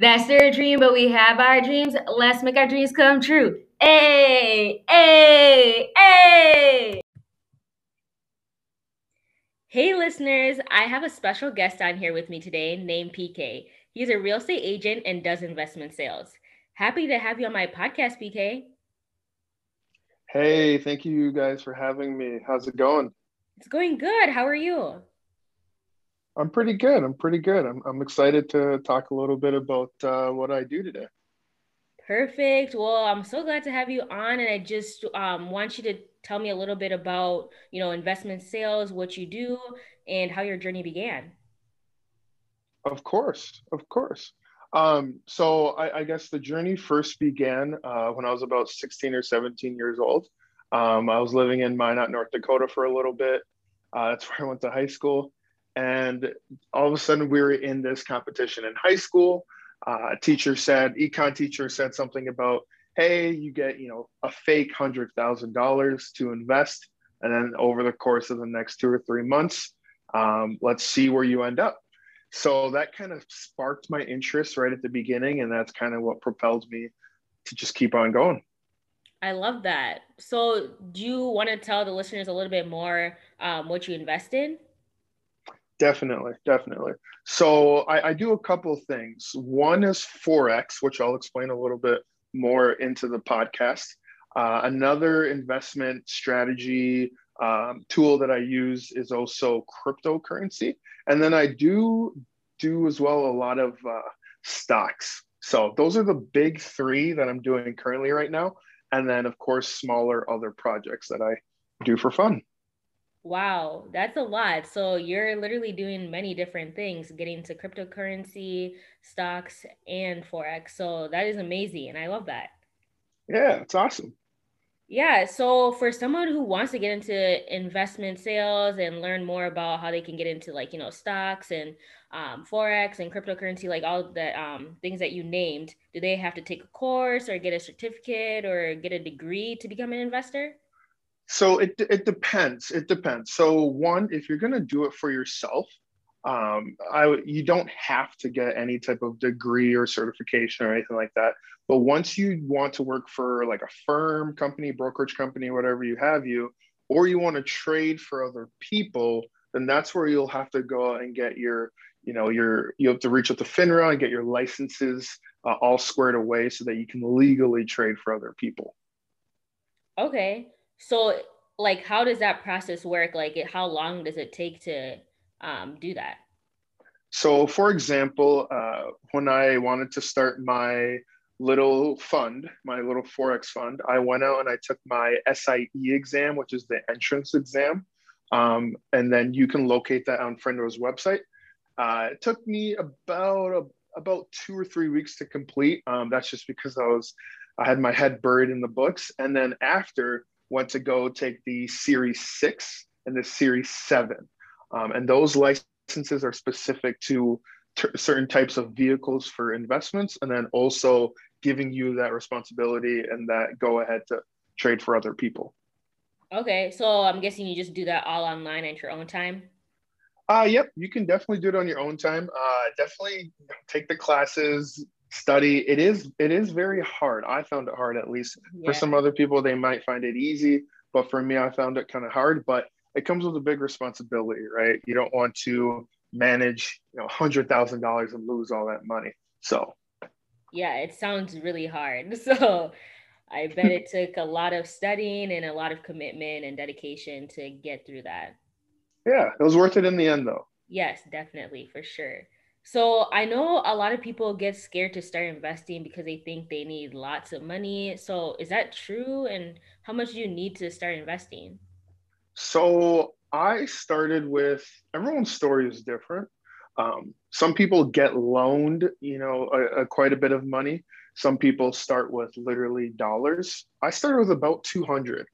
That's their dream, but we have our dreams. Let's make our dreams come true. Hey, hey, hey. Hey, listeners. I have a special guest on here with me today named PK. He's a real estate agent and does investment sales. Happy to have you on my podcast, PK. Hey, thank you guys for having me. How's it going? It's going good. How are you? I'm pretty good. I'm pretty good. I'm, I'm excited to talk a little bit about uh, what I do today. Perfect. Well, I'm so glad to have you on, and I just um, want you to tell me a little bit about, you know, investment sales, what you do, and how your journey began. Of course, of course. Um, so I, I, guess the journey first began uh, when I was about 16 or 17 years old. Um, I was living in Minot, North Dakota for a little bit. Uh, that's where I went to high school. And all of a sudden, we were in this competition in high school. Uh, teacher said, econ teacher said something about, hey, you get, you know, a fake hundred thousand dollars to invest, and then over the course of the next two or three months, um, let's see where you end up. So that kind of sparked my interest right at the beginning, and that's kind of what propelled me to just keep on going. I love that. So, do you want to tell the listeners a little bit more um, what you invest in? Definitely, definitely. So I, I do a couple of things. One is Forex, which I'll explain a little bit more into the podcast. Uh, another investment strategy um, tool that I use is also cryptocurrency. And then I do do as well a lot of uh, stocks. So those are the big three that I'm doing currently right now. And then, of course, smaller other projects that I do for fun. Wow, that's a lot. So you're literally doing many different things, getting to cryptocurrency, stocks, and Forex. So that is amazing. And I love that. Yeah, it's awesome. Yeah. So for someone who wants to get into investment sales and learn more about how they can get into like, you know, stocks and um, Forex and cryptocurrency, like all the um, things that you named, do they have to take a course or get a certificate or get a degree to become an investor? So it, it depends. It depends. So one, if you're going to do it for yourself, um, I you don't have to get any type of degree or certification or anything like that. But once you want to work for like a firm, company, brokerage company, whatever you have you, or you want to trade for other people, then that's where you'll have to go and get your, you know, your you have to reach out to FINRA and get your licenses uh, all squared away so that you can legally trade for other people. Okay. So, like, how does that process work? Like, how long does it take to um, do that? So, for example, uh, when I wanted to start my little fund, my little Forex fund, I went out and I took my SIE exam, which is the entrance exam. Um, and then you can locate that on FINRA's website. Uh, it took me about a, about two or three weeks to complete. Um, that's just because I was I had my head buried in the books. And then after, went to go take the Series 6 and the Series 7. Um, and those licenses are specific to t- certain types of vehicles for investments, and then also giving you that responsibility and that go ahead to trade for other people. Okay, so I'm guessing you just do that all online at your own time. Uh, yep, you can definitely do it on your own time. Uh, definitely take the classes, study it is it is very hard. I found it hard at least yeah. for some other people they might find it easy but for me i found it kind of hard but it comes with a big responsibility right? You don't want to manage you know hundred thousand dollars and lose all that money so. Yeah it sounds really hard so i bet it took a lot of studying and a lot of commitment and dedication to get through that. Yeah it was worth it in the end though. Yes definitely for sure so I know a lot of people get scared to start investing because they think they need lots of money. So is that true? And how much do you need to start investing? So I started with everyone's story is different. Um, some people get loaned, you know, a, a, quite a bit of money. Some people start with literally dollars. I started with about 200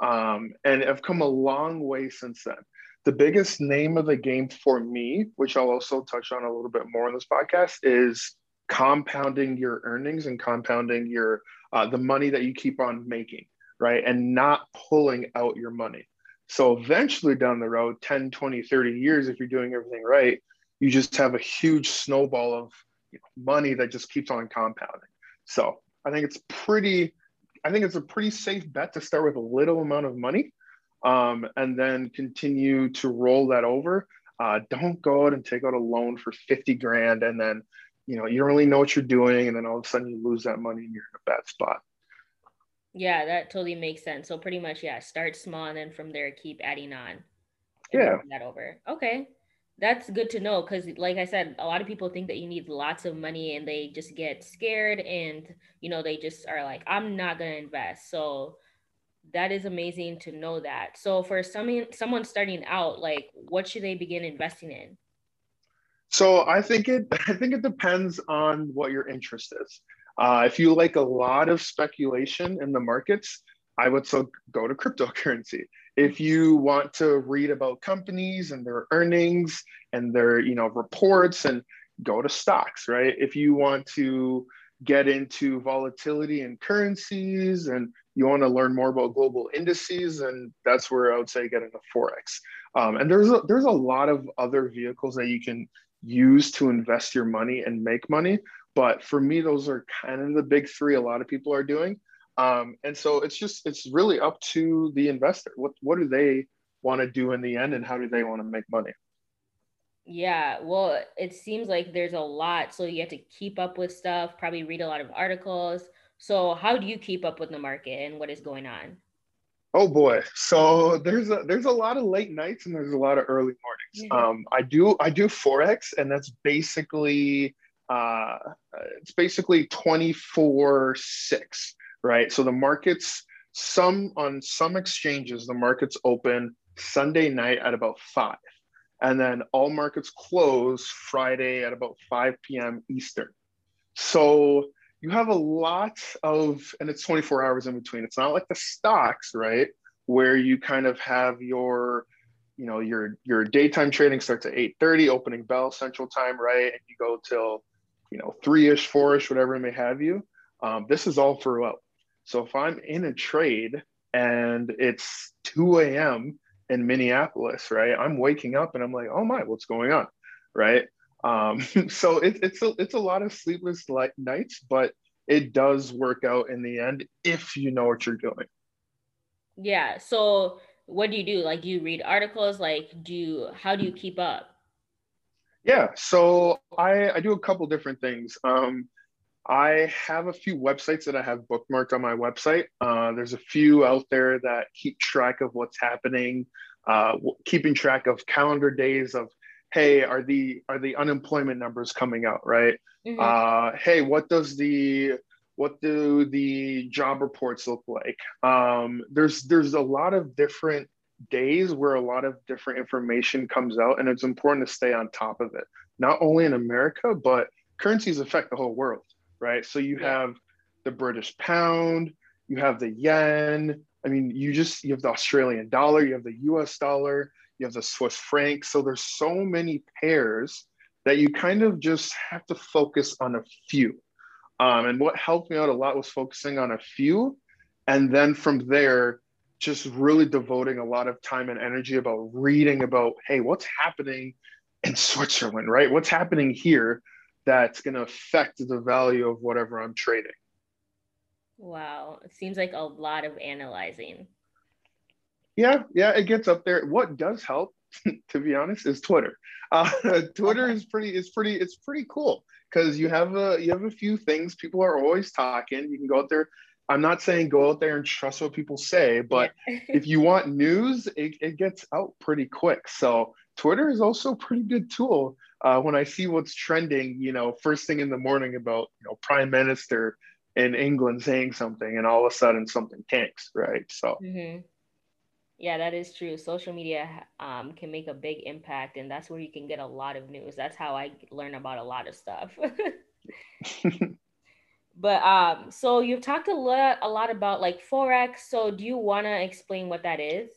um, and have come a long way since then the biggest name of the game for me, which I'll also touch on a little bit more in this podcast, is compounding your earnings and compounding your uh, the money that you keep on making, right? And not pulling out your money. So eventually down the road, 10, 20, 30 years, if you're doing everything right, you just have a huge snowball of you know, money that just keeps on compounding. So I think it's pretty, I think it's a pretty safe bet to start with a little amount of money um, and then continue to roll that over. Uh, don't go out and take out a loan for 50 grand and then, you know, you don't really know what you're doing. And then all of a sudden you lose that money and you're in a bad spot. Yeah, that totally makes sense. So pretty much, yeah, start small and then from there keep adding on. Yeah. That over. Okay. That's good to know because like I said, a lot of people think that you need lots of money and they just get scared and you know they just are like, I'm not gonna invest. So that is amazing to know that. So for someone someone starting out, like what should they begin investing in? So I think it I think it depends on what your interest is. Uh, if you like a lot of speculation in the markets, I would so go to cryptocurrency. If you want to read about companies and their earnings and their you know reports, and go to stocks, right? If you want to get into volatility and currencies and you want to learn more about global indices and that's where i would say get into forex um, and there's a, there's a lot of other vehicles that you can use to invest your money and make money but for me those are kind of the big three a lot of people are doing um, and so it's just it's really up to the investor what what do they want to do in the end and how do they want to make money yeah, well, it seems like there's a lot. So you have to keep up with stuff, probably read a lot of articles. So how do you keep up with the market and what is going on? Oh boy. So there's a there's a lot of late nights and there's a lot of early mornings. Mm-hmm. Um, I do I do forex and that's basically uh, it's basically 24 6 right so the markets some on some exchanges the markets open sunday night at about 5 and then all markets close Friday at about 5 p.m. Eastern. So you have a lot of, and it's 24 hours in between. It's not like the stocks, right? Where you kind of have your, you know, your your daytime trading starts at 8:30, opening bell Central Time, right? And you go till, you know, three-ish, four-ish, whatever it may have you. Um, this is all throughout. So if I'm in a trade and it's 2 a.m in Minneapolis, right? I'm waking up and I'm like, oh my, what's going on, right? Um, so it, it's a it's a lot of sleepless like nights, but it does work out in the end if you know what you're doing. Yeah. So what do you do? Like, do you read articles? Like, do you, how do you keep up? Yeah. So I I do a couple different things. Um, I have a few websites that I have bookmarked on my website. Uh, there's a few out there that keep track of what's happening, uh, keeping track of calendar days of, hey, are the are the unemployment numbers coming out right? Mm-hmm. Uh, hey, what does the what do the job reports look like? Um, there's there's a lot of different days where a lot of different information comes out, and it's important to stay on top of it. Not only in America, but currencies affect the whole world right? So you have the British pound, you have the yen. I mean, you just you have the Australian dollar, you have the US dollar, you have the Swiss franc. So there's so many pairs that you kind of just have to focus on a few. Um, and what helped me out a lot was focusing on a few. And then from there, just really devoting a lot of time and energy about reading about, hey, what's happening in Switzerland, right? What's happening here? that's going to affect the value of whatever I'm trading. Wow. It seems like a lot of analyzing. Yeah, yeah, it gets up there. What does help, to be honest, is Twitter. Uh, Twitter is pretty, it's pretty, it's pretty cool because you have a you have a few things. People are always talking. You can go out there. I'm not saying go out there and trust what people say, but if you want news, it, it gets out pretty quick. So Twitter is also a pretty good tool uh, when I see what's trending, you know, first thing in the morning about, you know, prime minister in England saying something and all of a sudden something tanks, right? So, mm-hmm. Yeah, that is true. Social media um, can make a big impact, and that's where you can get a lot of news. That's how I learn about a lot of stuff. but um, so you've talked a lot, a lot about like forex. So, do you want to explain what that is?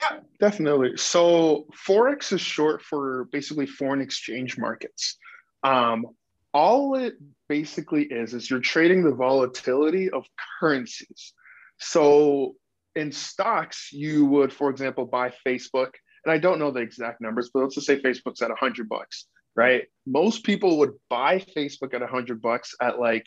Yeah, definitely. So forex is short for basically foreign exchange markets. Um, all it basically is is you're trading the volatility of currencies. So in stocks, you would, for example, buy Facebook, and I don't know the exact numbers, but let's just say Facebook's at 100 bucks. right? Most people would buy Facebook at a hundred bucks at like,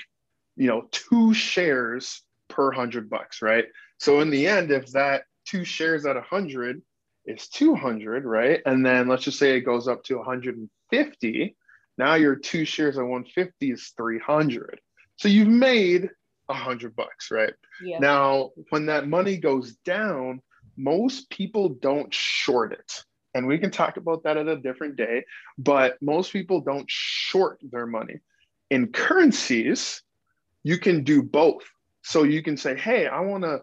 you know, two shares per hundred bucks, right? So in the end, if that two shares at a hundred is 200, right? And then let's just say it goes up to 150. Now your two shares at 150 is 300. So you've made a hundred bucks, right? Yeah. Now, when that money goes down, most people don't short it. And we can talk about that at a different day, but most people don't short their money. In currencies, you can do both. So you can say, hey, I want to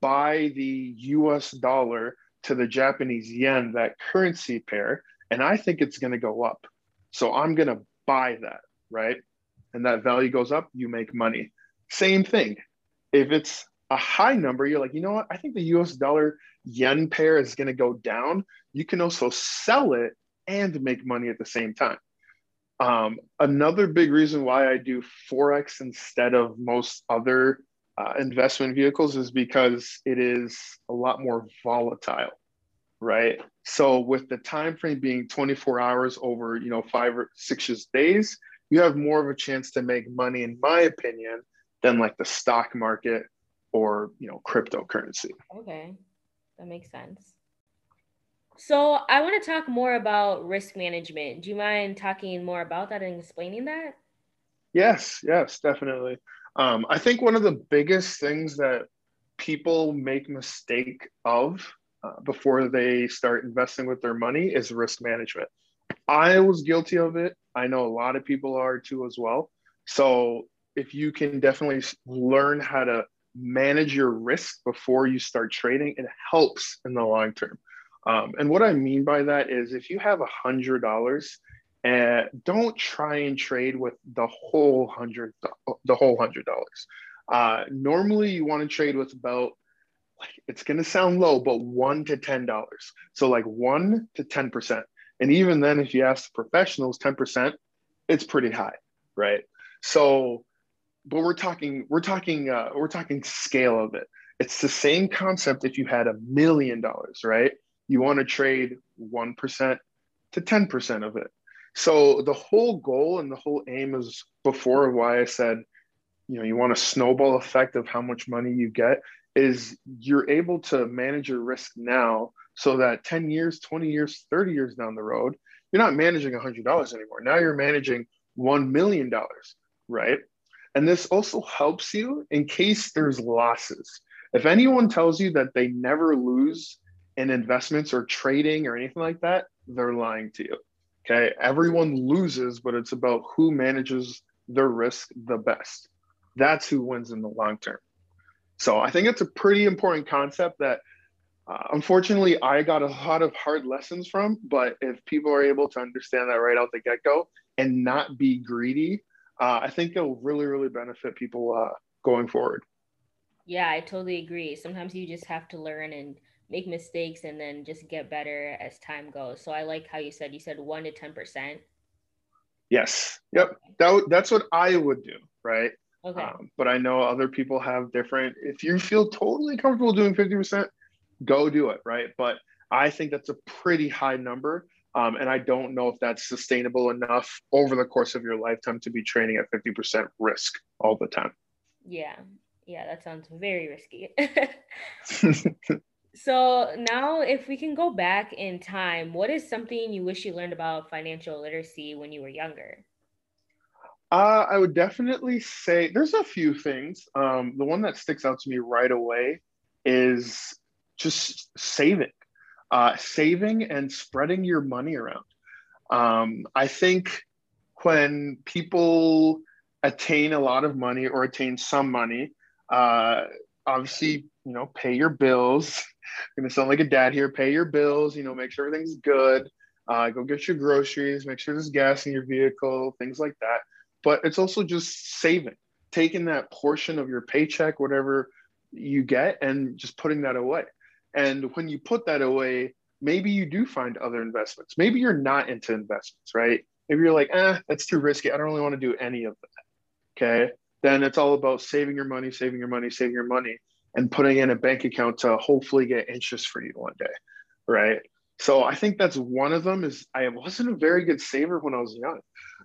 buy the US dollar to the Japanese yen, that currency pair, and I think it's going to go up. So I'm going to buy that, right? And that value goes up, you make money. Same thing. If it's a high number, you're like, you know what? I think the US dollar yen pair is going to go down. You can also sell it and make money at the same time. Um, another big reason why I do Forex instead of most other uh, investment vehicles is because it is a lot more volatile, right? So with the time frame being 24 hours over, you know, five or six days, you have more of a chance to make money, in my opinion, than like the stock market or you know cryptocurrency. Okay, that makes sense. So I want to talk more about risk management. Do you mind talking more about that and explaining that? Yes, yes, definitely. Um, I think one of the biggest things that people make mistake of uh, before they start investing with their money is risk management. I was guilty of it. I know a lot of people are too as well. So if you can definitely learn how to manage your risk before you start trading, it helps in the long term. Um, and what I mean by that is if you have a hundred dollars and don't try and trade with the whole hundred, the whole hundred dollars. Uh, normally you want to trade with about, like, it's going to sound low, but one to $10. So like one to 10%. And even then, if you ask professionals, 10%, it's pretty high, right? So but we're talking we're talking uh, we're talking scale of it. It's the same concept if you had a million dollars right? You want to trade 1% to 10% of it. So the whole goal and the whole aim is before why i said you know you want a snowball effect of how much money you get is you're able to manage your risk now so that 10 years 20 years 30 years down the road you're not managing $100 anymore. Now you're managing $1 million right and this also helps you in case there's losses. If anyone tells you that they never lose in investments or trading or anything like that, they're lying to you. Okay. Everyone loses, but it's about who manages their risk the best. That's who wins in the long term. So I think it's a pretty important concept that uh, unfortunately I got a lot of hard lessons from. But if people are able to understand that right out the get go and not be greedy uh, I think it'll really, really benefit people uh, going forward. Yeah, I totally agree. Sometimes you just have to learn and make mistakes and then just get better as time goes. So I like how you said you said one to ten percent. Yes. Yep. That, that's what I would do. Right. Okay. Um, but I know other people have different. If you feel totally comfortable doing fifty percent, go do it. Right. But I think that's a pretty high number. Um, and I don't know if that's sustainable enough over the course of your lifetime to be training at 50% risk all the time. Yeah. Yeah, that sounds very risky. so now if we can go back in time, what is something you wish you learned about financial literacy when you were younger? Uh, I would definitely say there's a few things. Um, the one that sticks out to me right away is just saving uh, saving and spreading your money around. Um, I think when people attain a lot of money or attain some money, uh, obviously, you know, pay your bills. I'm gonna sound like a dad here. Pay your bills. You know, make sure everything's good. Uh, go get your groceries. Make sure there's gas in your vehicle. Things like that. But it's also just saving, taking that portion of your paycheck, whatever you get, and just putting that away. And when you put that away, maybe you do find other investments. Maybe you're not into investments, right? Maybe you're like, eh, that's too risky. I don't really want to do any of that. Okay. Then it's all about saving your money, saving your money, saving your money, and putting in a bank account to hopefully get interest for you one day. Right. So I think that's one of them is I wasn't a very good saver when I was young.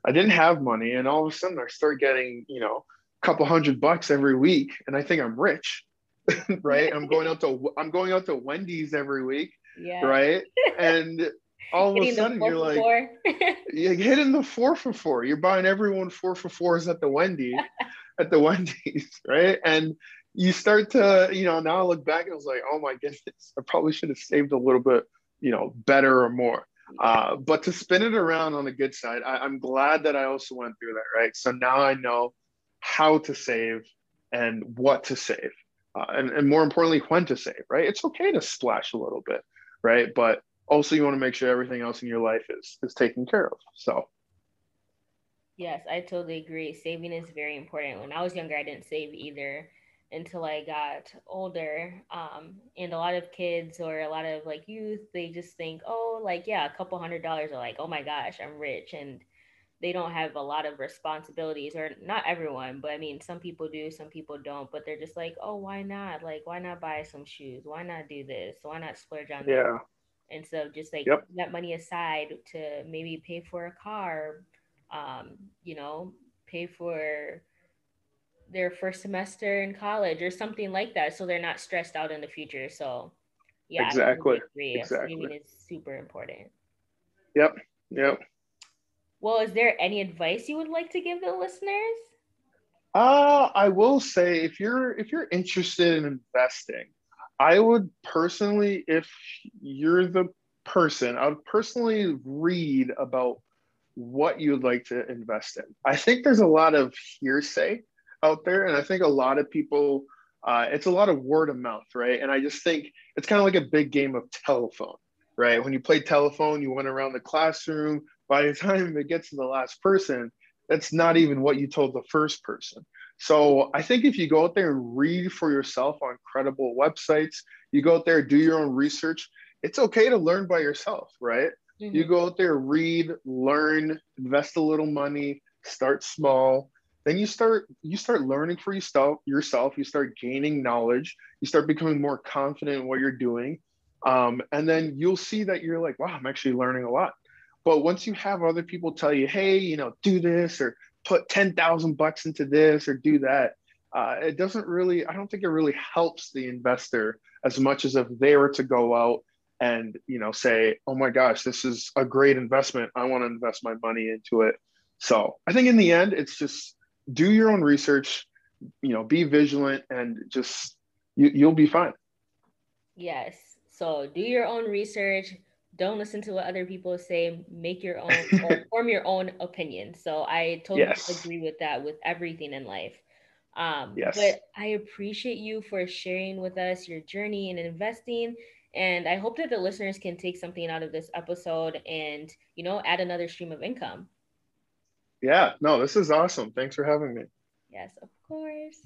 I didn't have money and all of a sudden I start getting, you know, a couple hundred bucks every week and I think I'm rich. right? I'm going out to I'm going out to Wendy's every week. Yeah. Right. And all of a sudden you're like you're hitting the four for four. You're buying everyone four for fours at the Wendy, at the Wendy's, right? And you start to, you know, now I look back and I was like, oh my goodness, I probably should have saved a little bit, you know, better or more. Uh, but to spin it around on the good side, I, I'm glad that I also went through that, right? So now I know how to save and what to save. Uh, and, and more importantly, when to save, right? It's okay to splash a little bit, right? But also you want to make sure everything else in your life is is taken care of. So Yes, I totally agree. Saving is very important. When I was younger, I didn't save either until I got older. Um, and a lot of kids or a lot of like youth, they just think, oh, like, yeah, a couple hundred dollars are like, oh my gosh, I'm rich. And they don't have a lot of responsibilities, or not everyone, but I mean, some people do, some people don't. But they're just like, oh, why not? Like, why not buy some shoes? Why not do this? Why not splurge on yeah. And so just like yep. that money aside to maybe pay for a car, um, you know, pay for their first semester in college or something like that so they're not stressed out in the future so yeah exactly exactly is super important yep yep well is there any advice you would like to give the listeners uh i will say if you're if you're interested in investing i would personally if you're the person i would personally read about what you'd like to invest in i think there's a lot of hearsay out there. And I think a lot of people, uh, it's a lot of word of mouth, right? And I just think it's kind of like a big game of telephone, right? When you play telephone, you went around the classroom. By the time it gets to the last person, that's not even what you told the first person. So I think if you go out there and read for yourself on credible websites, you go out there, do your own research, it's okay to learn by yourself, right? Mm-hmm. You go out there, read, learn, invest a little money, start small, then you start you start learning for yourself yourself you start gaining knowledge you start becoming more confident in what you're doing um, and then you'll see that you're like wow i'm actually learning a lot but once you have other people tell you hey you know do this or put 10,000 bucks into this or do that uh, it doesn't really i don't think it really helps the investor as much as if they were to go out and you know say oh my gosh this is a great investment i want to invest my money into it so i think in the end it's just do your own research, you know, be vigilant and just you, you'll be fine. Yes. So do your own research. Don't listen to what other people say. Make your own or form your own opinion. So I totally yes. agree with that with everything in life. Um, yes. But I appreciate you for sharing with us your journey in investing. And I hope that the listeners can take something out of this episode and, you know, add another stream of income. Yeah, no, this is awesome. Thanks for having me. Yes, of course.